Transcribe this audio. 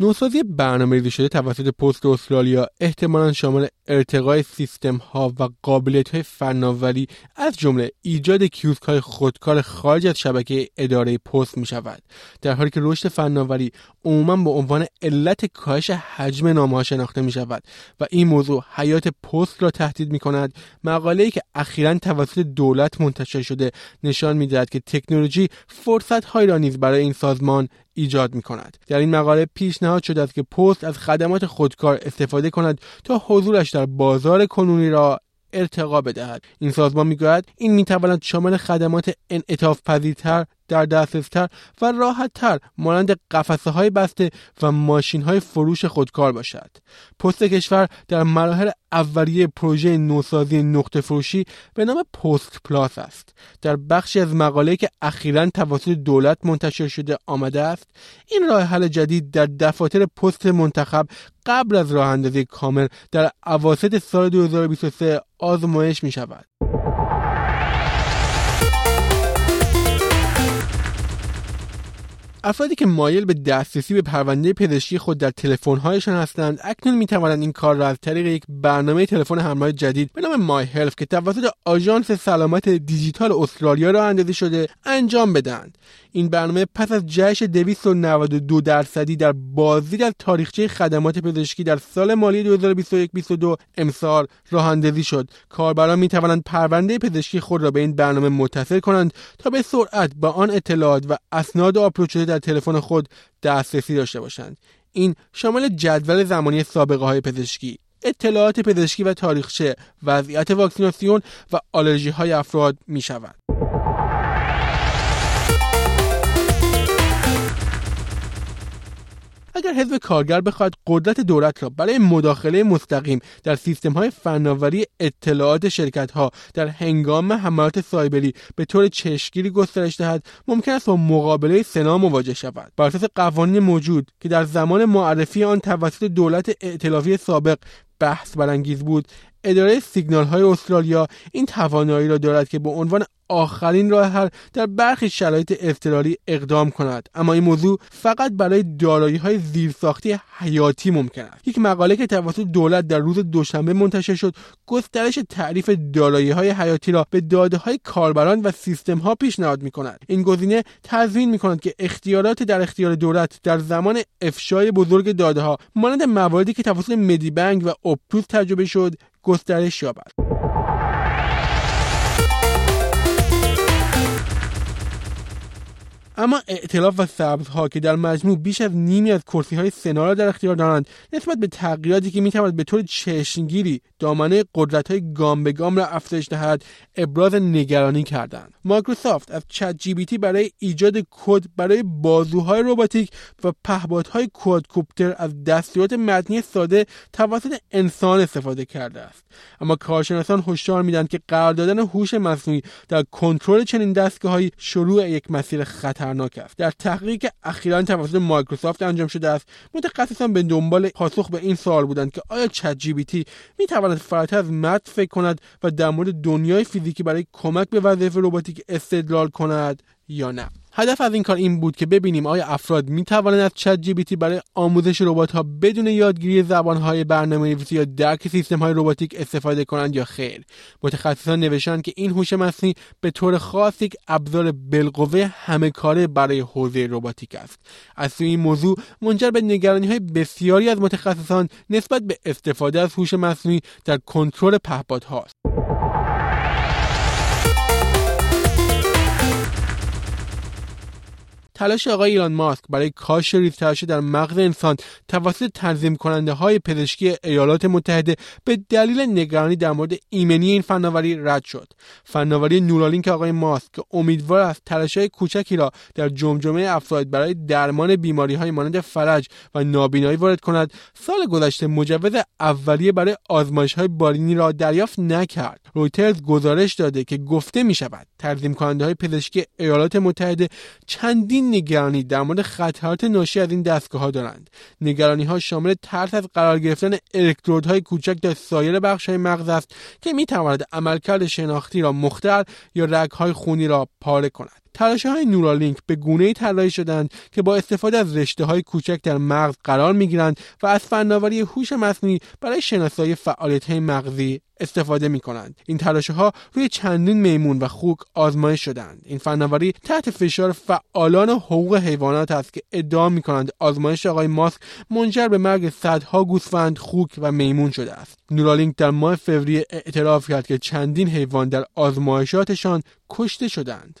نوسازی برنامه ریزی شده توسط پست استرالیا احتمالا شامل ارتقای سیستم ها و قابلیت های فناوری از جمله ایجاد کیوسک های خودکار خارج از شبکه اداره پست می شود در حالی که رشد فناوری عموما به عنوان علت کاهش حجم نامه ها شناخته می شود و این موضوع حیات پست را تهدید می کند مقاله ای که اخیرا توسط دولت منتشر شده نشان می دهد که تکنولوژی فرصت هایی را نیز برای این سازمان ایجاد می کند. در این مقاله پیشنهاد شده است که پست از خدمات خودکار استفاده کند تا حضورش در بازار کنونی را ارتقا بدهد این سازمان می‌گوید این می‌تواند شامل خدمات انعطاف پذیرتر در دسترستر و راحتتر مانند قفسه های بسته و ماشین های فروش خودکار باشد. پست کشور در مراحل اولیه پروژه نوسازی نقطه فروشی به نام پست پلاس است. در بخشی از مقاله که اخیرا توسط دولت منتشر شده آمده است، این راه حل جدید در دفاتر پست منتخب قبل از راه اندازی کامل در اواسط سال 2023 آزمایش می شود. افرادی که مایل به دسترسی به پرونده پزشکی خود در تلفن‌هایشان هستند اکنون می‌توانند این کار را از طریق یک برنامه تلفن همراه جدید به نام مای هلف که توسط آژانس سلامت دیجیتال استرالیا را اندازی شده انجام بدهند. این برنامه پس از جشن 292 درصدی در بازی در تاریخچه خدمات پزشکی در سال مالی 2021-22 امسال راه اندازی شد. کاربران می توانند پرونده پزشکی خود را به این برنامه متصل کنند تا به سرعت با آن اطلاعات و اسناد آپلود شده تلفن خود دسترسی داشته باشند این شامل جدول زمانی سابقه های پزشکی اطلاعات پزشکی و تاریخچه وضعیت واکسیناسیون و آلرژی های افراد می شود. اگر حزب کارگر بخواهد قدرت دولت را برای مداخله مستقیم در سیستم های فناوری اطلاعات شرکت ها در هنگام حملات سایبری به طور چشمگیری گسترش دهد ممکن است با مقابله سنا مواجه شود. بر اساس قوانین موجود که در زمان معرفی آن توسط دولت ائتلافی سابق بحث برانگیز بود اداره سیگنال های استرالیا این توانایی را دارد که به عنوان آخرین راه حل در برخی شرایط اضطراری اقدام کند. اما این موضوع فقط برای دارایی های زیرساختی حیاتی ممکن است. یک مقاله که توسط دولت در روز دوشنبه منتشر شد گسترش تعریف دارایی های حیاتی را به داده های کاربران و سیستم ها پیشنهاد می کند این گزینه تضمین می کند که اختیارات در اختیار دولت در زمان افشای بزرگ داده ها مانند مواردی که توسط مدی بنک و اپتوس تجربه شد گسترش یابد. اما ائتلاف و سبزها که در مجموع بیش از نیمی از کرسی های سنا را در اختیار دارند نسبت به تغییراتی که می‌تواند به طور چشمگیری دامنه قدرت های گام به گام را افزایش دهد ابراز نگرانی کردند. مایکروسافت از چت جی برای ایجاد کد برای بازوهای رباتیک و پهپادهای کوادکوپتر از دستورات متنی ساده توسط انسان استفاده کرده است. اما کارشناسان هشدار می‌دهند که قرار دادن هوش مصنوعی در کنترل چنین دستگاههایی شروع یک مسیر خطر خطرناک است. در تحقیقی که اخیرا توسط مایکروسافت انجام شده است متخصصان به دنبال پاسخ به این سوال بودند که آیا چت جی بی تی می تواند فراتر از متن فکر کند و در مورد دنیای فیزیکی برای کمک به وظایف رباتیک استدلال کند یا نه. هدف از این کار این بود که ببینیم آیا افراد می توانند از چت جی تی برای آموزش ربات ها بدون یادگیری زبان های برنامه نویسی یا درک سیستم های رباتیک استفاده کنند یا خیر. متخصصان نوشتند که این هوش مصنوعی به طور خاص یک ابزار بالقوه همه کاره برای حوزه رباتیک است. از سوی این موضوع منجر به نگرانی های بسیاری از متخصصان نسبت به استفاده از هوش مصنوعی در کنترل پهپادهاست. تلاش آقای ایلان ماسک برای کاش ریزتراشه در مغز انسان توسط تنظیم کننده های پزشکی ایالات متحده به دلیل نگرانی در مورد ایمنی این فناوری رد شد. فناوری نورالینک آقای ماسک امیدوار است تلاشهای کوچکی را در جمجمه افراد برای درمان بیماری های مانند فلج و نابینایی وارد کند سال گذشته مجوز اولیه برای آزمایش های بالینی را دریافت نکرد. رویترز گزارش داده که گفته می شود تنظیم کننده های پزشکی ایالات متحده چندین نگرانی در مورد خطرات ناشی از این دستگاه ها دارند. نگرانی ها شامل ترس از قرار گرفتن الکترودهای کوچک در سایر بخش های مغز است که می تواند عملکرد شناختی را مختل یا رگهای خونی را پاره کند. تلاش های نورالینک به گونه ای طراحی شدند که با استفاده از رشته های کوچک در مغز قرار می گیرند و از فناوری هوش مصنوعی برای شناسایی فعالیت های مغزی استفاده می کنند. این تلاش ها روی چندین میمون و خوک آزمایش شدند. این فناوری تحت فشار فعالان حقوق حیوانات است که ادعا می کنند آزمایش آقای ماسک منجر به مرگ صدها گوسفند، خوک و میمون شده است. نورالینک در ماه فوریه اعتراف کرد که چندین حیوان در آزمایشاتشان کشته شدند.